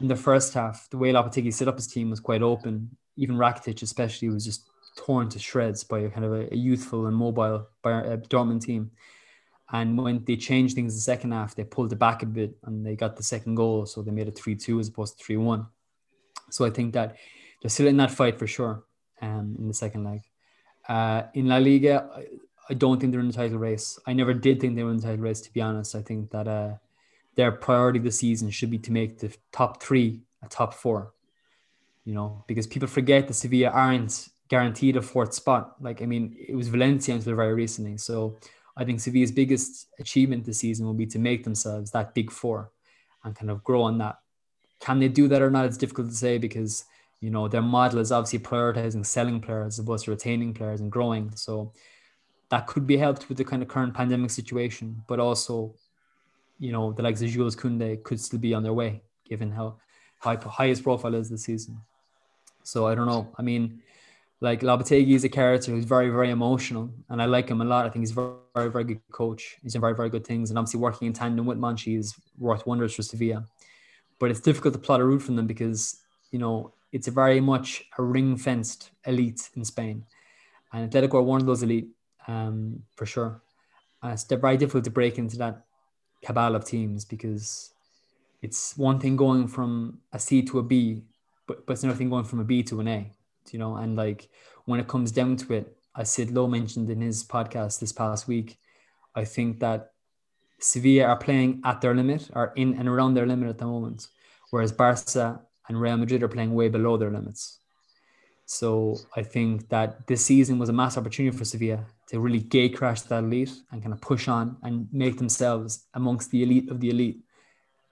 in the first half, the way Lopetegui set up his team was quite open. Even Rakitic, especially, was just torn to shreds by a kind of a, a youthful and mobile uh, Dortmund team. And when they changed things in the second half, they pulled it back a bit and they got the second goal. So they made it 3 2 as opposed to 3 1. So I think that they're still in that fight for sure um, in the second leg. Uh, in La Liga, I, I, don't think they're in the title race. I never did think they were in the title race, to be honest. I think that uh, their priority this season should be to make the top three a top four. You know, because people forget that Sevilla aren't guaranteed a fourth spot. Like, I mean, it was Valencia until very recently. So I think Sevilla's biggest achievement this season will be to make themselves that big four and kind of grow on that. Can they do that or not? It's difficult to say because, you know, their model is obviously prioritizing selling players as opposed to retaining players and growing. So that could be helped with the kind of current pandemic situation, but also, you know, the likes of Jules Koundé could still be on their way given how high highest profile is this season. So I don't know. I mean, like Lopetegui is a character who's very, very emotional, and I like him a lot. I think he's a very, very, very good coach. He's done very, very good things, and obviously working in tandem with Monchi is worth wonders for Sevilla. But it's difficult to plot a route from them because you know it's a very much a ring fenced elite in Spain, and Atletico are one of those elite um, for sure. Uh, it's very difficult to break into that cabal of teams because it's one thing going from a C to a B, but, but it's another thing going from a B to an A you know, and like when it comes down to it, as Sid Lowe mentioned in his podcast this past week, I think that Sevilla are playing at their limit or in and around their limit at the moment, whereas Barca and Real Madrid are playing way below their limits. So I think that this season was a mass opportunity for Sevilla to really gate crash that elite and kind of push on and make themselves amongst the elite of the elite.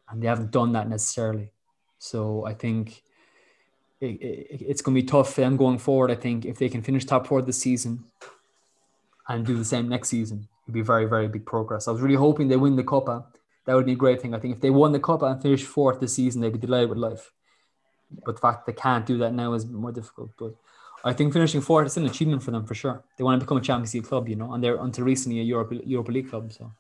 And they haven't done that necessarily. So I think it, it, it's going to be tough for them going forward. I think if they can finish top four this season and do the same next season, it'd be very, very big progress. I was really hoping they win the Copa. That would be a great thing. I think if they won the Copa and finished fourth this season, they'd be delighted with life. But the fact they can't do that now is more difficult. But I think finishing fourth is an achievement for them for sure. They want to become a Champions League club, you know, and they're until recently a Europe Europa League club, so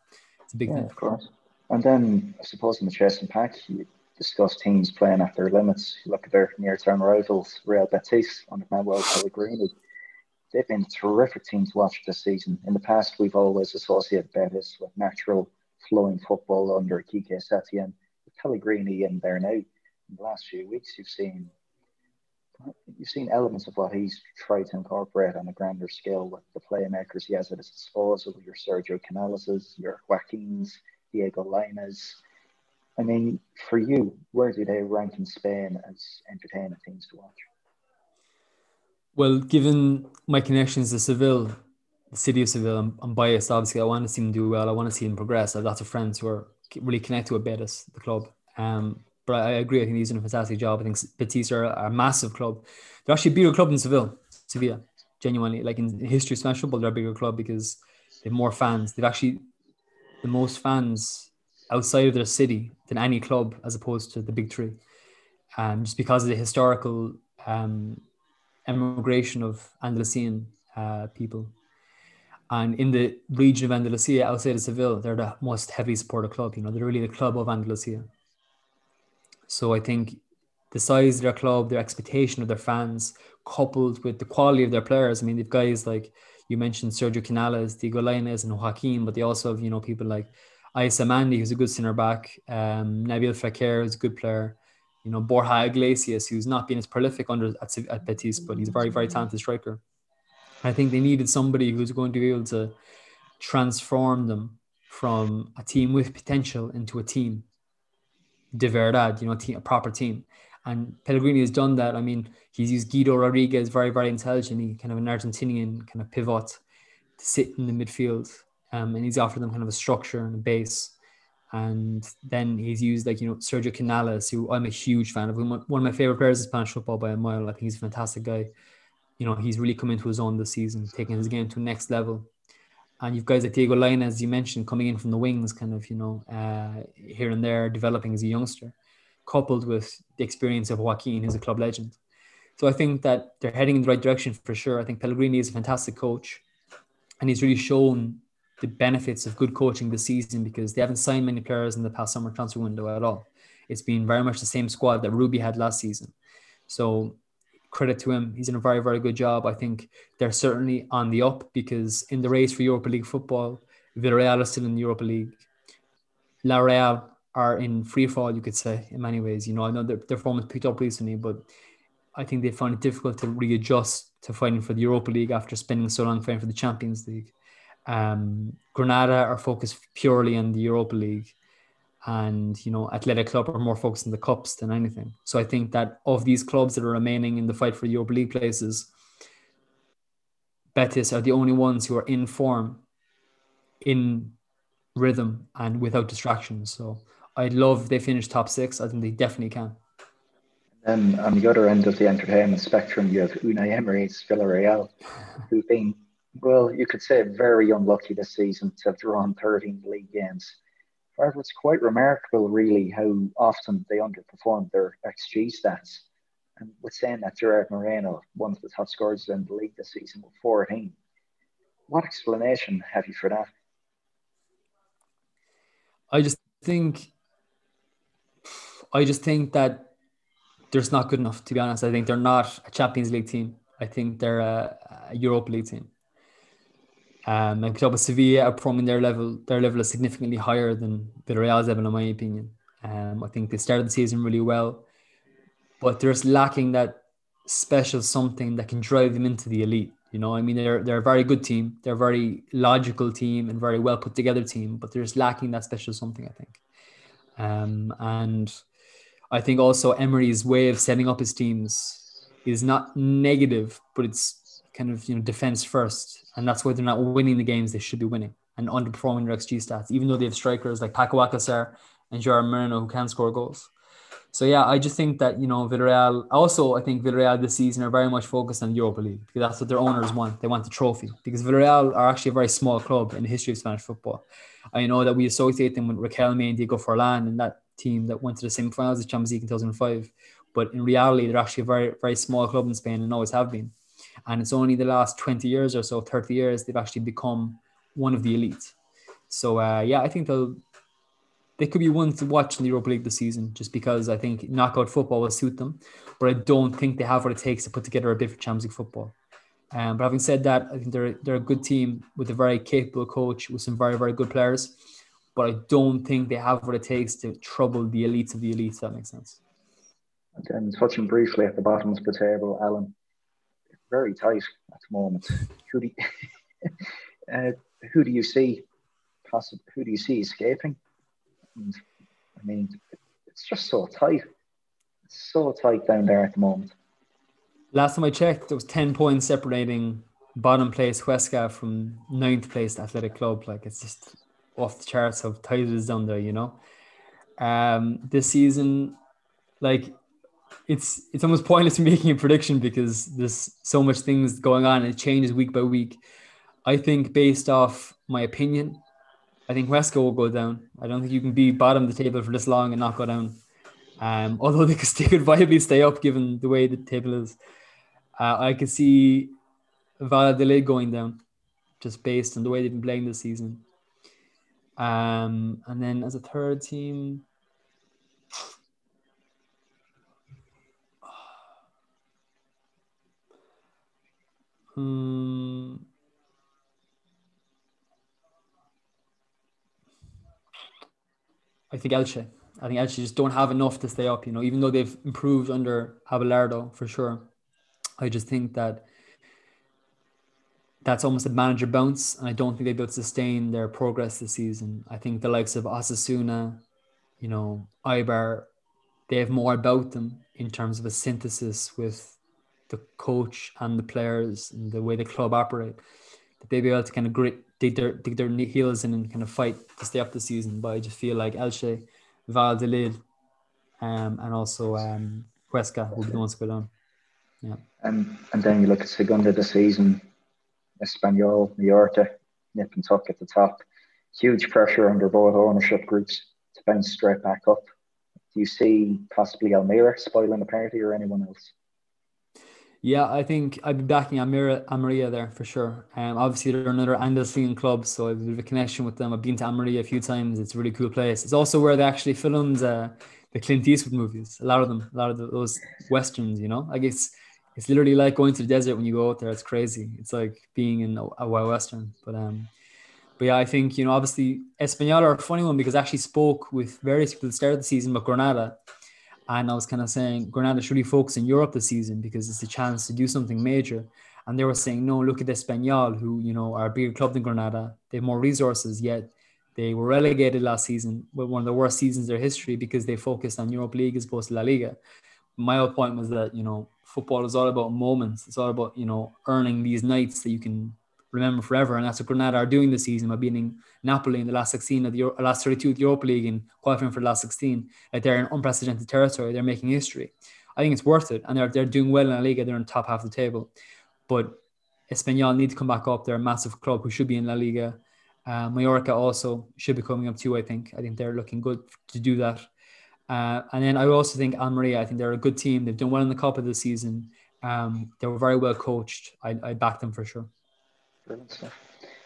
it's a big
yeah,
thing.
Of course. And then I suppose in the chasing pack, you discuss teams playing at their limits. You look at their near-term rivals, Real Betis under Manuel Pellegrini. [SIGHS] They've been a terrific team to watch this season. In the past, we've always associated Betis with natural flowing football under Quique Setien. With Pellegrini in there now, in the last few weeks, you've seen you've seen elements of what he's tried to incorporate on a grander scale with the playmakers he has at his disposal, your Sergio Canales, your Joaquins, Diego Lainez. I mean, for you, where do they rank in Spain as entertaining things to watch?
Well, given my connections to Seville, the city of Seville, I'm, I'm, biased. Obviously, I want to see them do well. I want to see them progress. I have lots of friends who are really connected with Betis, the club. Um, but I agree. I think he's doing a fantastic job. I think Betis are a massive club. They're actually a bigger club than Seville, Sevilla. Genuinely, like in history Spanish football, they're a bigger club because they have more fans. They've actually the most fans outside of their city than any club, as opposed to the big three, um, just because of the historical um, emigration of Andalusian uh, people. And in the region of Andalusia, outside of Seville, they're the most heavily supported club. You know, they're really the club of Andalusia. So I think the size of their club, their expectation of their fans, coupled with the quality of their players. I mean, they've guys like you mentioned Sergio Canales, Diego Lainez, and Joaquin, but they also have, you know, people like Aissa Mandi, who's a good centre back, um, Nabil Fekir, who's a good player, you know, Borja Iglesias, who's not been as prolific under at, at Betis, but he's a very, very talented striker. I think they needed somebody who's going to be able to transform them from a team with potential into a team de verdad, you know, a, team, a proper team. And Pellegrini has done that. I mean, he's used Guido Rodriguez, very, very intelligently, kind of an Argentinian kind of pivot to sit in the midfield. Um, and he's offered them kind of a structure and a base. And then he's used like, you know, Sergio Canales, who I'm a huge fan of. One of my favorite players in Spanish football by a mile. I think he's a fantastic guy. You know, he's really come into his own this season, taking his game to next level. And you've guys like Diego Lainez, as you mentioned, coming in from the wings, kind of, you know, uh, here and there, developing as a youngster coupled with the experience of Joaquin, who's a club legend. So I think that they're heading in the right direction for sure. I think Pellegrini is a fantastic coach, and he's really shown the benefits of good coaching this season because they haven't signed many players in the past summer transfer window at all. It's been very much the same squad that Rubi had last season. So credit to him. He's done a very, very good job. I think they're certainly on the up because in the race for Europa League football, Villarreal is still in the Europa League. La Real are in free fall, you could say, in many ways. You know, I know their, their form has picked up recently, but I think they found it difficult to readjust to fighting for the Europa League after spending so long fighting for the Champions League. Um, Granada are focused purely on the Europa League, and you know, Athletic Club are more focused on the cups than anything. So I think that of these clubs that are remaining in the fight for Europa League places, Betis are the only ones who are in form, in rhythm, and without distractions. So I'd love they finish top six. I think they definitely can.
And then on the other end of the entertainment spectrum, you have Unai Emery's Villarreal, who've been, well, you could say very unlucky this season to have drawn 13 league games. However, it's quite remarkable, really, how often they underperform their XG stats. And with saying that Gerard Moreno, one of the top scorers in the league this season with 14, what explanation have you for that?
I just think I just think that they're not good enough. To be honest, I think they're not a Champions League team. I think they're a, a Europa League team. Um, and Club Sevilla are performing their level. Their level is significantly higher than Villarreal's level, in my opinion. Um, I think they started the season really well, but they're just lacking that special something that can drive them into the elite. You know, I mean, they're they're a very good team. They're a very logical team and very well put together team, but they're just lacking that special something. I think. Um, and I think also Emery's way of setting up his teams is not negative, but it's kind of you know defense first, and that's why they're not winning the games they should be winning and underperforming their XG stats, even though they have strikers like Paco Alcacer and Gerard Moreno who can score goals. So yeah, I just think that you know Villarreal. Also, I think Villarreal this season are very much focused on Europa League because that's what their owners want. They want the trophy because Villarreal are actually a very small club in the history of Spanish football. I know that we associate them with Riquelme and Diego Forlan and that team that went to the semi-finals of Champions League in 2005. But in reality, they're actually a very, very small club in Spain and always have been. And it's only the last 20 years or so, 30 years, they've actually become one of the elite. So uh, yeah, I think they'll they could be one to watch in the Europa League this season, just because I think knockout football will suit them. But I don't think they have what it takes to put together a bit for Champions League football. Um, but having said that, I think they're they're a good team with a very capable coach with some very very good players. But I don't think they have what it takes to trouble the elites of the elites. that makes sense.
Then touching briefly at the bottom of the table, Alan, very tight at the moment. Who do you, [LAUGHS] uh, who do you see? Possibly, who do you see escaping? And, I mean, it's just so tight. It's so tight down there at the moment.
Last time I checked, there was 10 points separating bottom place Huesca from ninth place Athletic Club. Like it's just off the charts it is down there, you know. Um, this season, like it's it's almost pointless [LAUGHS] making a prediction because there's so much things going on and it changes week by week. I think based off my opinion, I think Huesca will go down. I don't think you can be bottom of the table for this long and not go down. Um, [LAUGHS] although they could, they could viably stay up given the way the table is. Uh, I could see Valladolid going down just based on the way they've been playing this season. Um, and then as a third team, hmm, I think Elche. I think Elche just don't have enough to stay up, you know, even though they've improved under Abelardo for sure. I just think that that's almost a manager bounce, and I don't think they'll be able to sustain their progress this season. I think the likes of Osasuna, you know, Eibar, they have more about them in terms of a synthesis with the coach and the players and the way the club operate. That they'll be able to kind of grit, dig their dig their heels in and kind of fight to stay up the season. But I just feel like Elche, Valladolid, um, and also um, Huesca will be the ones to go down. Yeah.
And and then you look at Segunda this season, Espanyol, Mallorca, nip and tuck at the top. Huge pressure under both ownership groups to bounce straight back up. Do you see possibly Almeria spoiling the party or anyone else?
Yeah, I think I'd be backing Almeria, Almeria there for sure. Um, obviously they're another Andalusian club, so I have a bit of a connection with them. I've been to Almeria a few times. It's a really cool place. It's also where they actually filmed uh, the Clint Eastwood movies. A lot of them, a lot of those westerns. You know, I guess it's literally like going to the desert when you go out there. It's crazy. It's like being in a, wild western. But um, but yeah, I think you know obviously Espanyol are a funny one because I actually spoke with various people at the start of the season about Granada, and I was kind of saying Granada should really focus in Europe this season because it's a chance to do something major. And they were saying, no, look at Espanyol, who you know are a bigger club than Granada. They have more resources, yet they were relegated last season with one of the worst seasons in their history because they focused on Europe League as opposed to La Liga. My whole point was that you know football is all about moments. It's all about you know earning these nights that you can remember forever, and that's what Granada are doing this season by beating Napoli in the last 16 of the Euro- last 32 of the Europa League and qualifying for the last 16. Like they're in unprecedented territory. They're making history. I think it's worth it, and they're they're doing well in La Liga. They're in the top half of the table, but Espanyol need to come back up. They're a massive club who should be in La Liga. Uh, Mallorca also should be coming up too. I think. I think they're looking good to do that. Uh, and then I also think Almeria, I think they're a good team. They've done well in the Cup of the season. Um, they were very well coached. I, I back them for sure.
Brilliant stuff.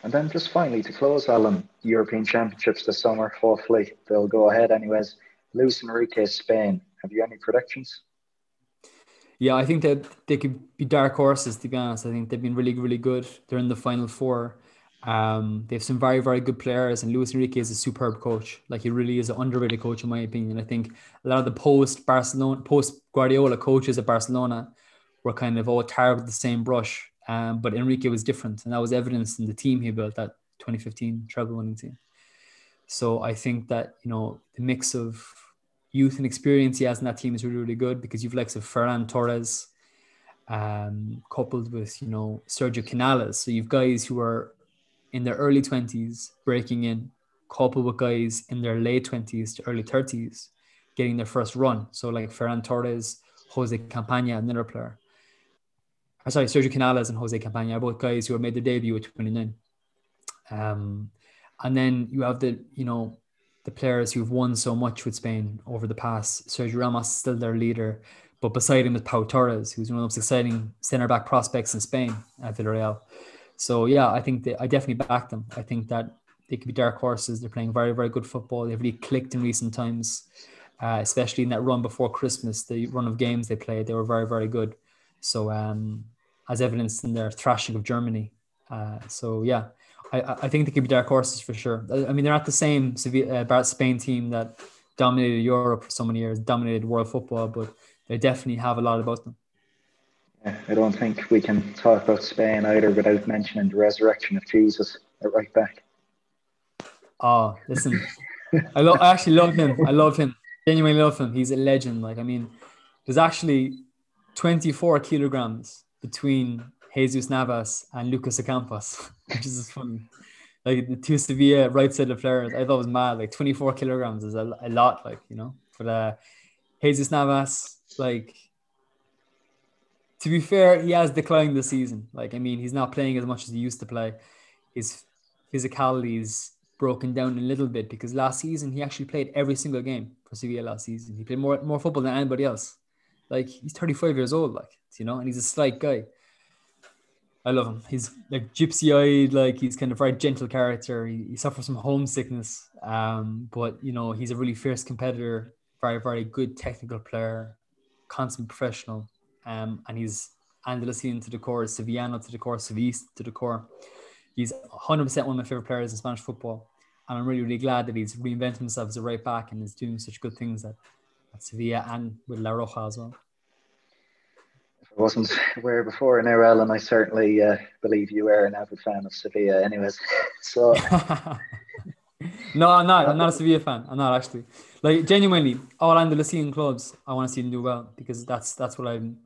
And then just finally to close, Alan, European Championships this summer. Hopefully they'll go ahead anyways. Luis Enrique, Spain. Have you any predictions?
Yeah, I think that they could be dark horses, to be honest. I think they've been really, really good. They're in the final four. Um, they have some very, very good players, and Luis Enrique is a superb coach. Like he really is an underrated coach, in my opinion. I think a lot of the post Barcelona, post Guardiola coaches at Barcelona were kind of all tarred with the same brush. Um, but Enrique was different, and that was evidenced in the team he built that 2015 treble winning team. So I think that you know the mix of youth and experience he has in that team is really, really good because you've likes of Ferran Torres, um, coupled with you know Sergio Canales. So you've guys who are in their early 20s breaking in, coupled with guys in their late 20s to early 30s getting their first run. So like Ferran Torres, Jose Campaña, another player. Or sorry, Sergio Canales and Jose Campaña are both guys who have made their debut at 29. Um, and then you have the, you know, the players who've won so much with Spain over the past. Sergio Ramos is still their leader. but beside him is Pau Torres, who's one of the most exciting centre back prospects in Spain at Villarreal. So yeah, I think that I definitely back them. I think that they could be dark horses. They're playing very, very good football. They've really clicked in recent times, uh, especially in that run before Christmas. The run of games they played, they were very, very good. So um, as evidenced in their thrashing of Germany. Uh, so yeah, I, I think they could be dark horses for sure. I mean, they're not the same uh, Spain team that dominated Europe for so many years, dominated world football, but they definitely have a lot about them.
I don't think we can talk about Spain either without mentioning the resurrection of Jesus at right back.
Oh, listen, I love. I actually love him. I love him. Genuinely love him. He's a legend. Like I mean, there's actually 24 kilograms between Jesus Navas and Lucas Ocampos, [LAUGHS] which is funny. Like the two Sevilla right side of players, I thought was mad. Like 24 kilograms is a, a lot, like you know. But uh, Jesus Navas, like to be fair, he has declined this season. Like I mean, he's not playing as much as he used to play. His physicality is broken down a little bit because last season he actually played every single game for Sevilla last season. He played more more football than anybody else. Like he's 35 years old, like you know, and he's a slight guy. I love him. He's like gypsy eyed, like he's kind of very gentle character. He, he suffers from homesickness, um, but you know he's a really fierce competitor, very very good technical player, constant professional, um, and he's Andalusian to the core, Sevillano to the core, Sevillista to the core. He's 100% one of my favorite players in Spanish football, and I'm really really glad that he's reinvented himself as a right back and is doing such good things at, at Sevilla and with La Roja as well.
I wasn't aware before in now, Alan. I certainly uh, believe you are an avid fan of Sevilla, anyways. [LAUGHS] So. [LAUGHS]
no, I'm not. I'm not a Sevilla fan. I'm not actually. Like genuinely, all Andalusian clubs, I want to see them do well because that's that's what I'm,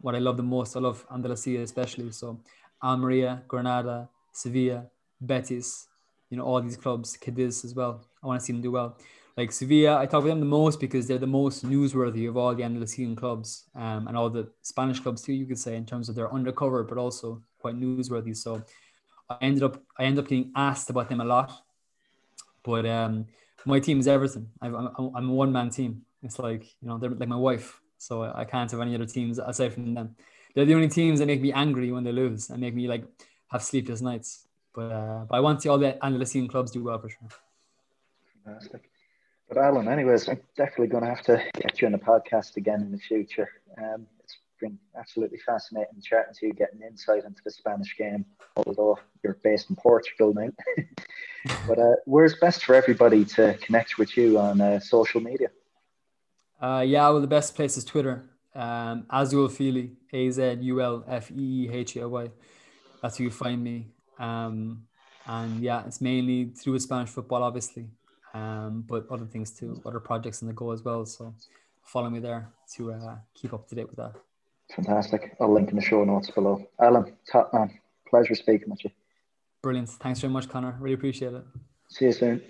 what I love the most. I love Andalusia especially. So, Almeria, Granada, Sevilla, Betis, you know all these clubs, Cadiz as well. I want to see them do well like Sevilla, I talk about them the most because they're the most newsworthy of all the Andalusian clubs um, and all the Spanish clubs too. You could say in terms of their undercover, but also quite newsworthy. So I ended up I ended up getting asked about them a lot, but um, my team is Everton. i am I'm a one man team. It's like you know they're like my wife, so I can't have any other teams aside from them. They're the only teams that make me angry when they lose and make me like have sleepless nights. But uh, but I want to see all the Andalusian clubs do well for sure.
Fantastic. But Alan, anyways, I'm definitely going to have to get you on the podcast again in the future. Um, it's been absolutely fascinating chatting to you, getting insight into the Spanish game, although you're based in Portugal now. [LAUGHS] but uh, where's best for everybody to connect with you on uh, social media?
Uh, yeah, well, the best place is Twitter. Um, Azul Feehely, A Z U L F E E H A Y. That's where you find me. Um, and yeah, it's mainly through Spanish football, obviously um, but other things too, other projects in the go as well. So follow me there to uh, keep up to date with that.
Fantastic. I'll link in the show notes below. Alan, top man, pleasure speaking with you.
Brilliant. Thanks very much, Connor. Really appreciate it.
See you soon.